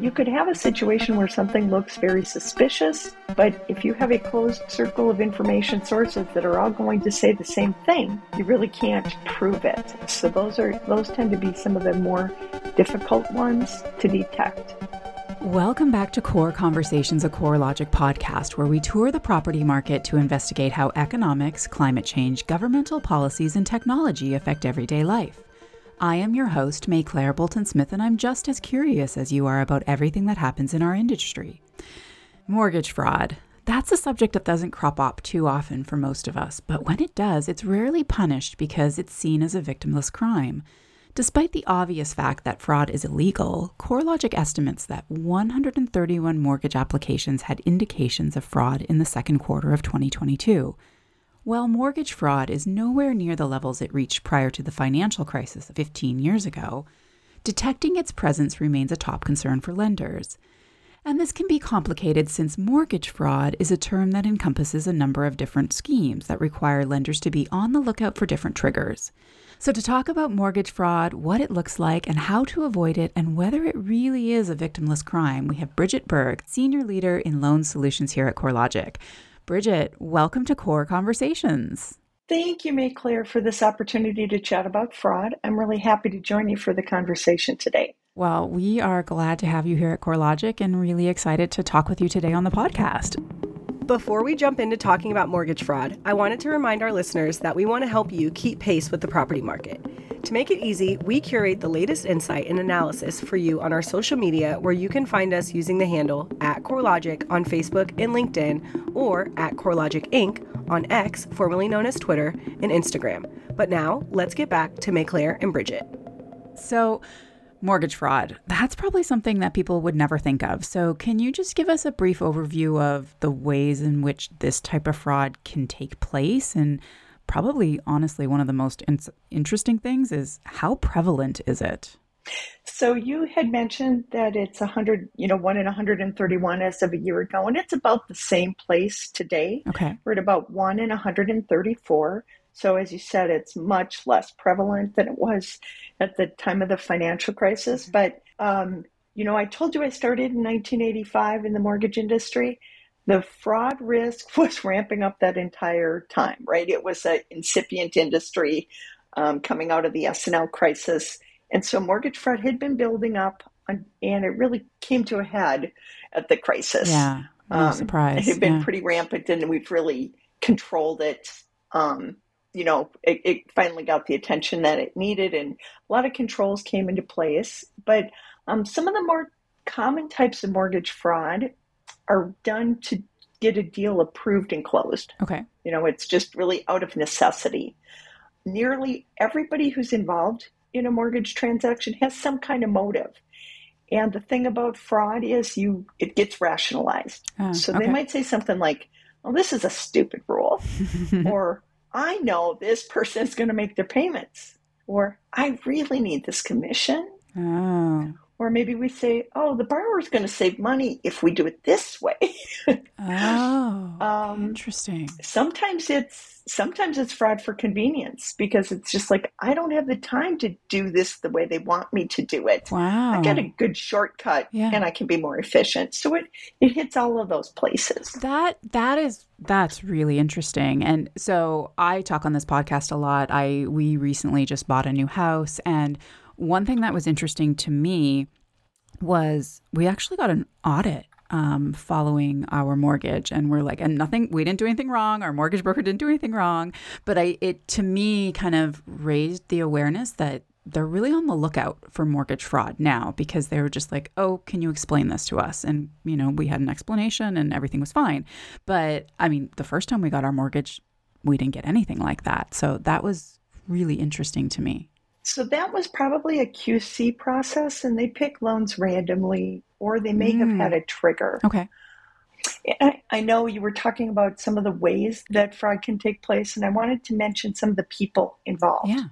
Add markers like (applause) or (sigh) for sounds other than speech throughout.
you could have a situation where something looks very suspicious, but if you have a closed circle of information sources that are all going to say the same thing, you really can't prove it. So those are those tend to be some of the more difficult ones to detect. Welcome back to Core Conversations, a CoreLogic podcast, where we tour the property market to investigate how economics, climate change, governmental policies, and technology affect everyday life. I am your host, Maiclaire Bolton Smith, and I'm just as curious as you are about everything that happens in our industry. Mortgage fraud. That's a subject that doesn't crop up too often for most of us, but when it does, it's rarely punished because it's seen as a victimless crime. Despite the obvious fact that fraud is illegal, CoreLogic estimates that 131 mortgage applications had indications of fraud in the second quarter of 2022. While mortgage fraud is nowhere near the levels it reached prior to the financial crisis 15 years ago, detecting its presence remains a top concern for lenders. And this can be complicated since mortgage fraud is a term that encompasses a number of different schemes that require lenders to be on the lookout for different triggers. So, to talk about mortgage fraud, what it looks like, and how to avoid it, and whether it really is a victimless crime, we have Bridget Berg, Senior Leader in Loan Solutions here at CoreLogic. Bridget, welcome to Core Conversations. Thank you, Maiclaire, for this opportunity to chat about fraud. I'm really happy to join you for the conversation today. Well, we are glad to have you here at CoreLogic and really excited to talk with you today on the podcast. Before we jump into talking about mortgage fraud, I wanted to remind our listeners that we want to help you keep pace with the property market. To make it easy, we curate the latest insight and analysis for you on our social media, where you can find us using the handle at CoreLogic on Facebook and LinkedIn, or at CoreLogic Inc. on X, formerly known as Twitter, and Instagram. But now, let's get back to Maiclaire and Bridget. So, mortgage fraud. That's probably something that people would never think of. So, can you just give us a brief overview of the ways in which this type of fraud can take place? And probably, honestly, one of the most in- interesting things is how prevalent is it? So you had mentioned that it's 100, you know, 1 in 131 as of a year ago, and it's about the same place today. Okay. We're at about 1 in 134. So, as you said, it's much less prevalent than it was at the time of the financial crisis. But, um, you know, I told you I started in 1985 in the mortgage industry. The fraud risk (laughs) was ramping up that entire time, right? It was an incipient industry um, coming out of the S&L crisis. And so mortgage fraud had been building up, and it really came to a head at the crisis. Yeah, no um, surprise. It had been yeah. pretty rampant, and we've really controlled it um, you know, it, it, finally got the attention that it needed, and a lot of controls came into place. But um, some of the more common types of mortgage fraud are done to get a deal approved and closed. Okay. You know, it's just really out of necessity. Nearly everybody who's involved in a mortgage transaction has some kind of motive. And the thing about fraud is you it gets rationalized. Uh, so okay. they might say something like, "Well, this is a stupid rule," (laughs) or I know this person's going to make their payments, or I really need this commission. Oh. Or maybe we say, oh, the borrower's going to save money if we do it this way. oh, (laughs) um, interesting. Sometimes it's sometimes it's fraud for convenience because it's just like I don't have the time to do this the way they want me to do it. Wow, I get a good shortcut yeah. and I can be more efficient. So it it hits all of those places. That that is that's really interesting. And so I talk on this podcast a lot. I we recently just bought a new house and one thing that was interesting to me was we actually got an audit um, following our mortgage, and we're like, and nothing, we didn't do anything wrong. Our mortgage broker didn't do anything wrong. But I, it to me kind of raised the awareness that they're really on the lookout for mortgage fraud now because they were just like, oh, can you explain this to us? And, you know, we had an explanation and everything was fine. But I mean, the first time we got our mortgage, we didn't get anything like that. So that was really interesting to me. So that was probably a QC process, and they pick loans randomly, or they may mm. have had a trigger. Okay. I, I know you were talking about some of the ways that fraud can take place, and I wanted to mention some of the people involved. Yeah.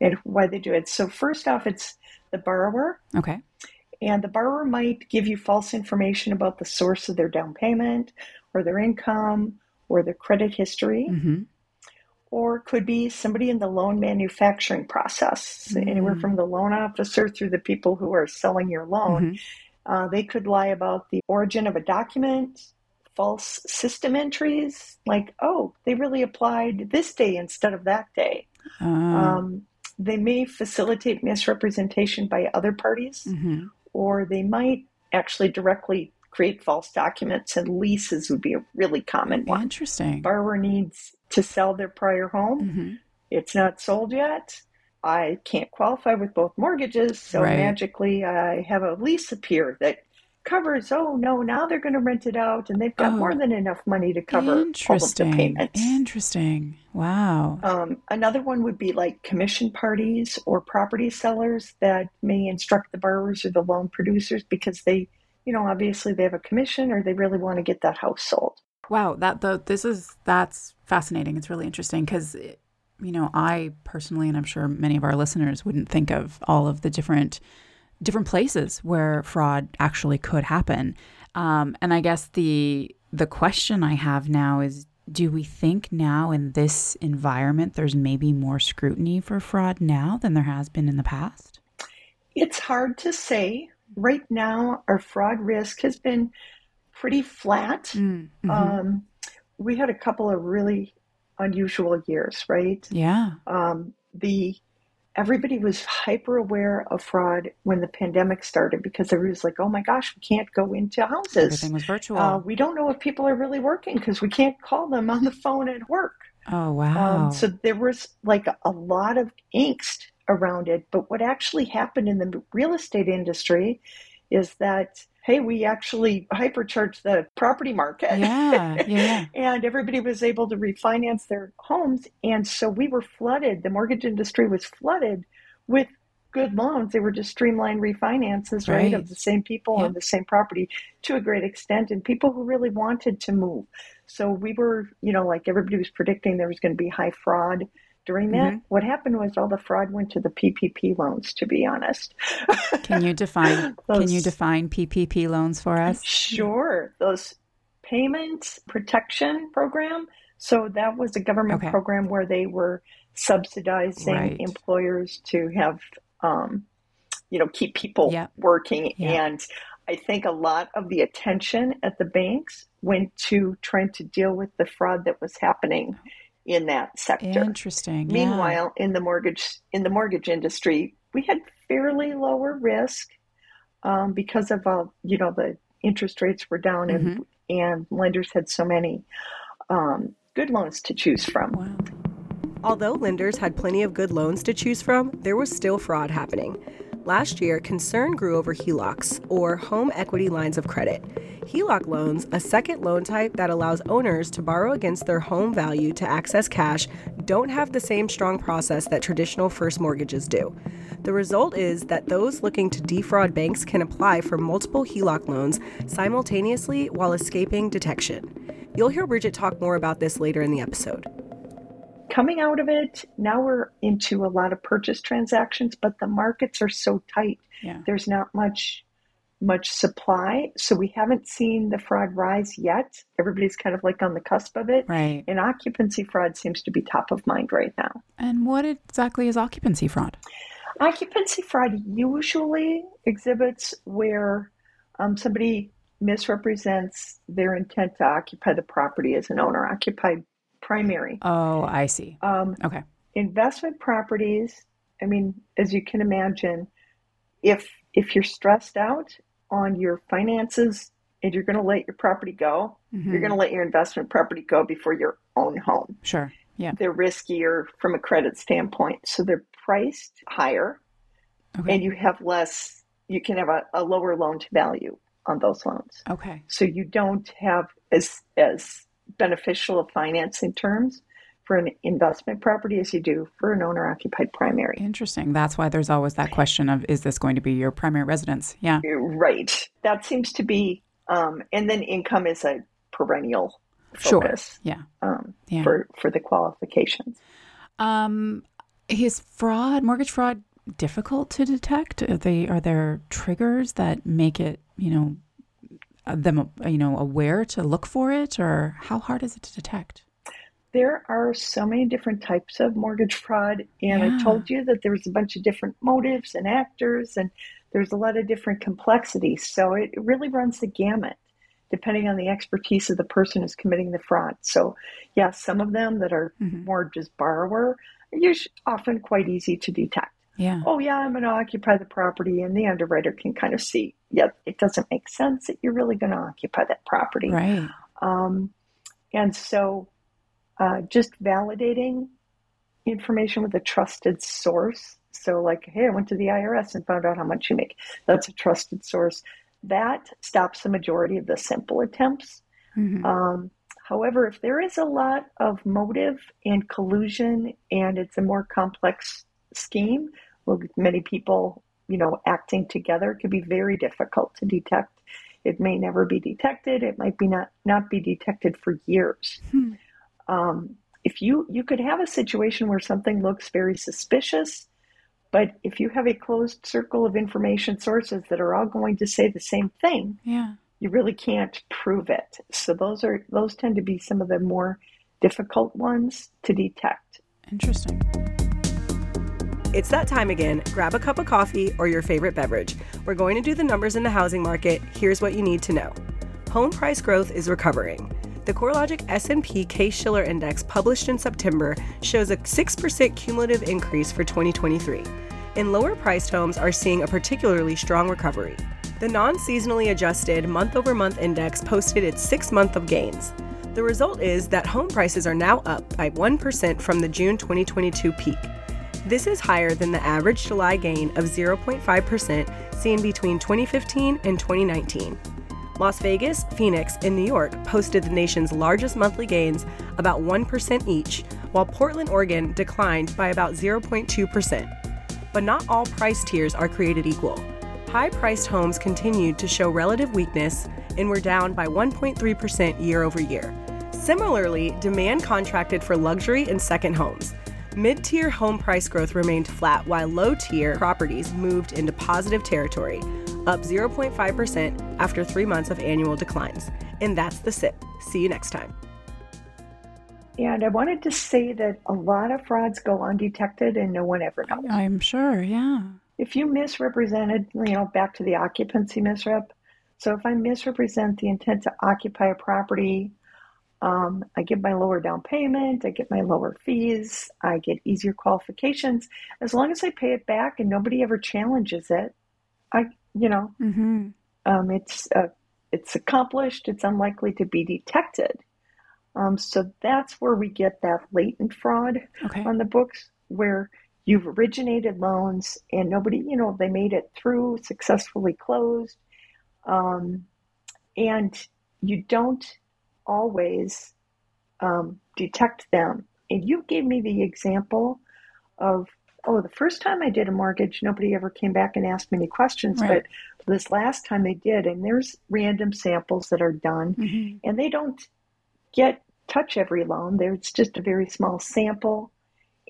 And why they do it. So, first off, it's the borrower. Okay. And the borrower might give you false information about the source of their down payment or their income or their credit history. Mm-hmm or could be somebody in the loan manufacturing process, mm-hmm. anywhere from the loan officer through the people who are selling your loan. Mm-hmm. Uh, they could lie about the origin of a document, false system entries, like, oh, they really applied this day instead of that day. Uh, Um, they may facilitate misrepresentation by other parties, mhm. or they might actually directly create false documents, and leases would be a really common one. Interesting. Borrower needs to sell their prior home. Mhm. It's not sold yet. I can't qualify with both mortgages, so Right. magically I have a lease appear that covers. Oh no, now they're going to rent it out, and they've got Oh. more than enough money to cover all of the Interesting. payments. Interesting. Wow. Um, another one would be like commission parties or property sellers that may instruct the borrowers or the loan producers because they, you know, obviously they have a commission or they really want to get that house sold. Wow, that the this is that's fascinating. It's really interesting because you know I personally, and I'm sure many of our listeners wouldn't think of all of the different different places where fraud actually could happen. Um, and I guess the the question I have now is: Do we think now in this environment there's maybe more scrutiny for fraud now than there has been in the past? It's hard to say. Right now, our fraud risk has been pretty flat. Mm, mhm. Um, we had a couple of really unusual years, right? yeah. um, the everybody was hyper aware of fraud when the pandemic started because everybody was like, "Oh my gosh, we can't go into houses. Everything was virtual. Uh, we don't know if people are really working because we can't call them on the phone at work." oh wow. Um, so there was like a, a lot of angst around it. But what actually happened in the real estate industry is that hey, we actually hypercharged the property market. yeah. Yeah. Yeah. (laughs) and everybody was able to refinance their homes. And so we were flooded. The mortgage industry was flooded with good loans. They were just streamlined refinances, right, Right. of the same people Yep. on the same property to a great extent, and people who really wanted to move. So we were, you know, like everybody was predicting there was going to be high fraud during that. Mhm. What happened was all the fraud went to the PPP loans, to be honest. Can you define (laughs) can you define PPP loans for us? Sure. Those payment protection program. So that was a government Okay. program where they were subsidizing Right. employers to have, um, you know, keep people Yep. working. Yeah. And I think a lot of the attention at the banks went to trying to deal with the fraud that was happening in that sector. Interesting. yeah. Meanwhile, in the mortgage in the mortgage industry, we had fairly lower risk um, because of uh, you know the interest rates were down and Mm-hmm. and lenders had so many um, good loans to choose from. Wow. Although lenders had plenty of good loans to choose from, there was still fraud happening. Last year, concern grew over HELOCs, or home equity lines of credit. HELOC loans, a second loan type that allows owners to borrow against their home value to access cash, don't have the same strong process that traditional first mortgages do. The result is that those looking to defraud banks can apply for multiple HELOC loans simultaneously while escaping detection. You'll hear Bridget talk more about this later in the episode. Coming out of it, now we're into a lot of purchase transactions, but the markets are so tight. Yeah. There's not much much supply, so we haven't seen the fraud rise yet. Everybody's kind of like on the cusp of it. Right. And occupancy fraud seems to be top of mind right now. And what exactly is occupancy fraud? Occupancy fraud usually exhibits where um, somebody misrepresents their intent to occupy the property as an owner occupied primary. Oh, I see. Um, Okay. investment properties, I mean, as you can imagine, if if you're stressed out on your finances and you're going to let your property go, Mhm. you're going to let your investment property go before your own home. Sure. Yeah. They're riskier from a credit standpoint, so they're priced higher Okay. and you have less you can have a, a lower loan to value on those loans Okay. so you don't have as as beneficial of financing terms for an investment property as you do for an owner occupied primary Interesting. That's why there's always that question of is this going to be your primary residence? Yeah. right that seems to be um, and then income is a perennial Sure. focus Yeah. um, Yeah. for for the qualifications Um, is fraud, mortgage fraud, difficult to detect? Are they are there triggers that make it, you know, them you know aware to look for it, or how hard is it to detect? There are so many different types of mortgage fraud, and Yeah. I told you that there's a bunch of different motives and actors, and There's a lot of different complexities. So it really runs the gamut depending on the expertise of the person who's committing the fraud. So, yes, yeah, some of them that are mm-hmm. more just borrower are usually often quite easy to detect. Yeah. Oh, yeah, I'm going to occupy the property, and the underwriter can kind of see, yeah, it doesn't make sense that you're really going to occupy that property. Right. Um, and so, uh, just validating information with a trusted source. So, like, hey, I went to the IRS and found out how much you make. That's a trusted source. That stops the majority of the simple attempts. Mm-hmm. Um, however, if there is a lot of motive and collusion and it's a more complex scheme, with many people, you know, acting together, can be very difficult to detect. It may never be detected. It might be not not be detected for years. Hmm. Um, if you you could have a situation where something looks very suspicious, but if you have a closed circle of information sources that are all going to say the same thing, yeah, you really can't prove it. So those are those tend to be some of the more difficult ones to detect. Interesting. It's that time again. Grab a cup of coffee or your favorite beverage. We're going to do the numbers in the housing market. Here's what you need to know. Home price growth is recovering. The CoreLogic S&P Case-Shiller Index published in September shows a 6% cumulative increase for 2023. And lower-priced homes are seeing a particularly strong recovery. The non-seasonally adjusted month-over-month index posted its 6th month of gains. The result is that home prices are now up by 1% from the June 2022 peak. This is higher than the average July gain of 0.5% seen between 2015 and 2019. Las Vegas, Phoenix, and New York posted the nation's largest monthly gains, about 1% each, while Portland, Oregon declined by about 0.2%. But not all price tiers are created equal. High priced homes continued to show relative weakness and were down by 1.3% year over year. Similarly, demand contracted for luxury and second homes. Mid tier home price growth remained flat, while low tier properties moved into positive territory, up 0.5% after three months of annual declines. And that's the SIP. See you next time. And I wanted to say that a lot of frauds go undetected and no one ever knows. I'm sure, yeah. If you misrepresented, you know, back to the occupancy misrep. So if I misrepresent the intent to occupy a property um, I get my lower down payment, I get my lower fees, I get easier qualifications. As long as I pay it back and nobody ever challenges it, I, you know, mm-hmm. um, it's uh, it's accomplished. It's unlikely to be detected. Um, so that's where we get that latent fraud okay. on the books, where you've originated loans and nobody, you know, they made it through successfully closed, um, and you don't always um, detect them. And you gave me the example of, oh, the first time I did a mortgage, nobody ever came back and asked me any questions. Right. But this last time they did, and there's random samples that are done, mm-hmm. and they don't get touch every loan. There's just a very small sample.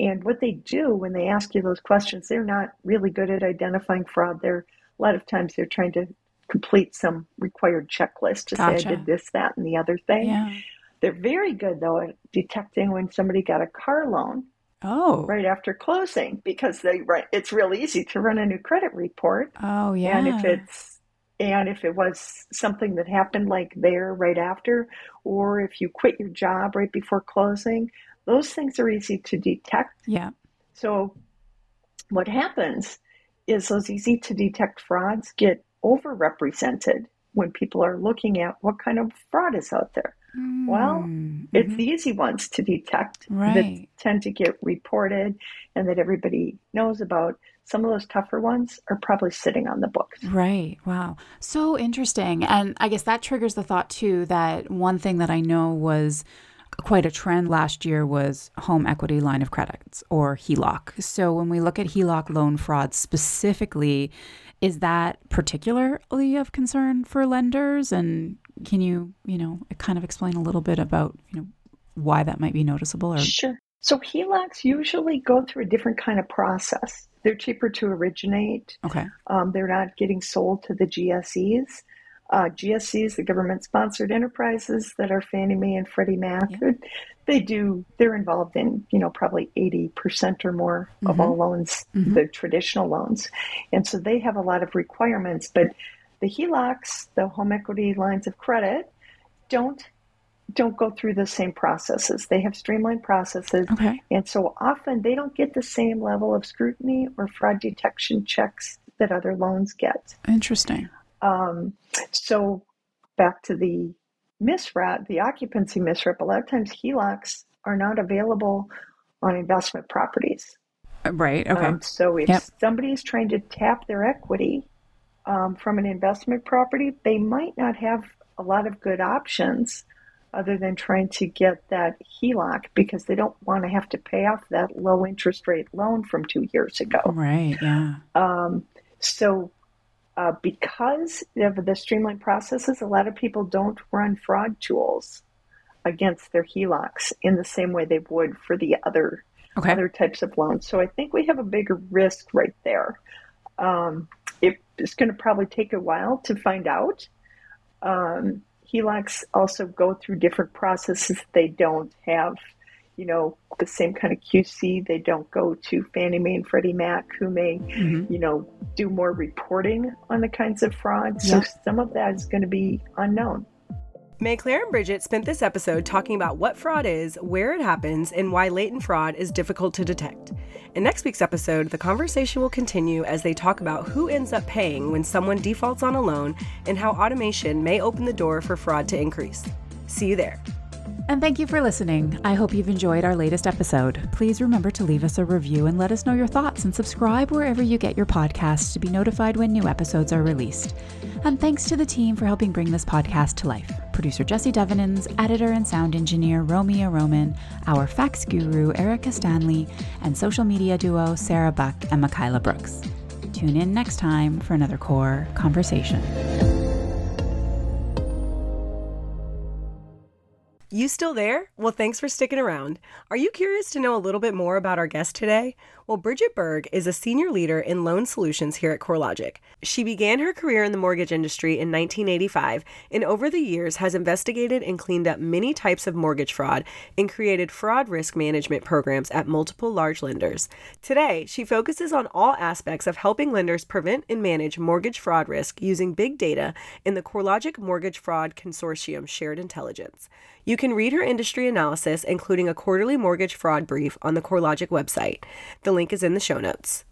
And what they do when they ask you those questions, they're not really good at identifying fraud. They're a lot of times they're trying to complete some required checklist to gotcha. say I did this, that, and the other thing. Yeah. They're very good though at detecting when somebody got a car loan. Oh. Right after closing because they run, it's real easy to run a new credit report. Oh yeah. And if it's and if it was something that happened like there right after, or if you quit your job right before closing, those things are easy to detect. Yeah. So what happens is those easy to detect frauds get overrepresented when people are looking at what kind of fraud is out there. Mm, well, mm-hmm. it's the easy ones to detect right. that tend to get reported and that everybody knows about. Some of those tougher ones are probably sitting on the books. Right. Wow. So interesting. And I guess that triggers the thought, too, that one thing that I know was quite a trend last year was home equity line of credits or HELOC. So when we look at HELOC loan fraud specifically, is that particularly of concern for lenders? And can you, you know, kind of explain a little bit about, you know, why that might be noticeable? Or sure. So HELOCs usually go through a different kind of process. They're cheaper to originate. Okay. Um, they're not getting sold to the GSEs. Uh, GSEs, the government sponsored enterprises that are Fannie Mae and Freddie Mac. Yeah. They do, they're involved in, you know, probably 80% or more mm-hmm. of all loans, mm-hmm. the traditional loans. And so they have a lot of requirements, but the HELOCs, the home equity lines of credit, don't don't go through the same processes. They have streamlined processes. Okay. And so often they don't get the same level of scrutiny or fraud detection checks that other loans get. Interesting. Um, so back to the misrep, the occupancy misrep, a lot of times HELOCs are not available on investment properties. Uh, right. Okay. Um, so if yep. somebody is trying to tap their equity um, from an investment property, they might not have a lot of good options other than trying to get that HELOC because they don't want to have to pay off that low interest rate loan from two years ago. Right. Yeah. Um, so uh, because of the streamlined processes, a lot of people don't run fraud tools against their HELOCs in the same way they would for the other okay. other types of loans. So I think we have a bigger risk right there. Um, it's going to probably take a while to find out. Um, HELOCs also go through different processes. They don't have you know, the same kind of QC. They don't go to Fannie Mae and Freddie Mac, who may, mm-hmm. you know, do more reporting on the kinds of fraud. So some of that is going to be unknown. Maiclaire and Bridget spent this episode talking about what fraud is, where it happens, and why latent fraud is difficult to detect. In next week's episode, the conversation will continue as they talk about who ends up paying when someone defaults on a loan and how automation may open the door for fraud to increase. See you there. And thank you for listening. I hope you've enjoyed our latest episode. Please remember to leave us a review and let us know your thoughts and subscribe wherever you get your podcasts to be notified when new episodes are released. And thanks to the team for helping bring this podcast to life. Producer Jesse Devenins, editor and sound engineer Romeo Roman, our facts guru Erica Stanley, and social media duo Sarah Buck and Michaela Brooks. Tune in next time for another core conversation. You still there? Well, thanks for sticking around. Are you curious to know a little bit more about our guest today? Well, Bridget Berg is a senior leader in loan solutions here at CoreLogic. She began her career in the mortgage industry in 1985 and over the years has investigated and cleaned up many types of mortgage fraud and created fraud risk management programs at multiple large lenders. Today, she focuses on all aspects of helping lenders prevent and manage mortgage fraud risk using big data in the CoreLogic Mortgage Fraud Consortium Shared Intelligence. You can read her industry analysis, including a quarterly mortgage fraud brief, on the CoreLogic website. The link is in the show notes.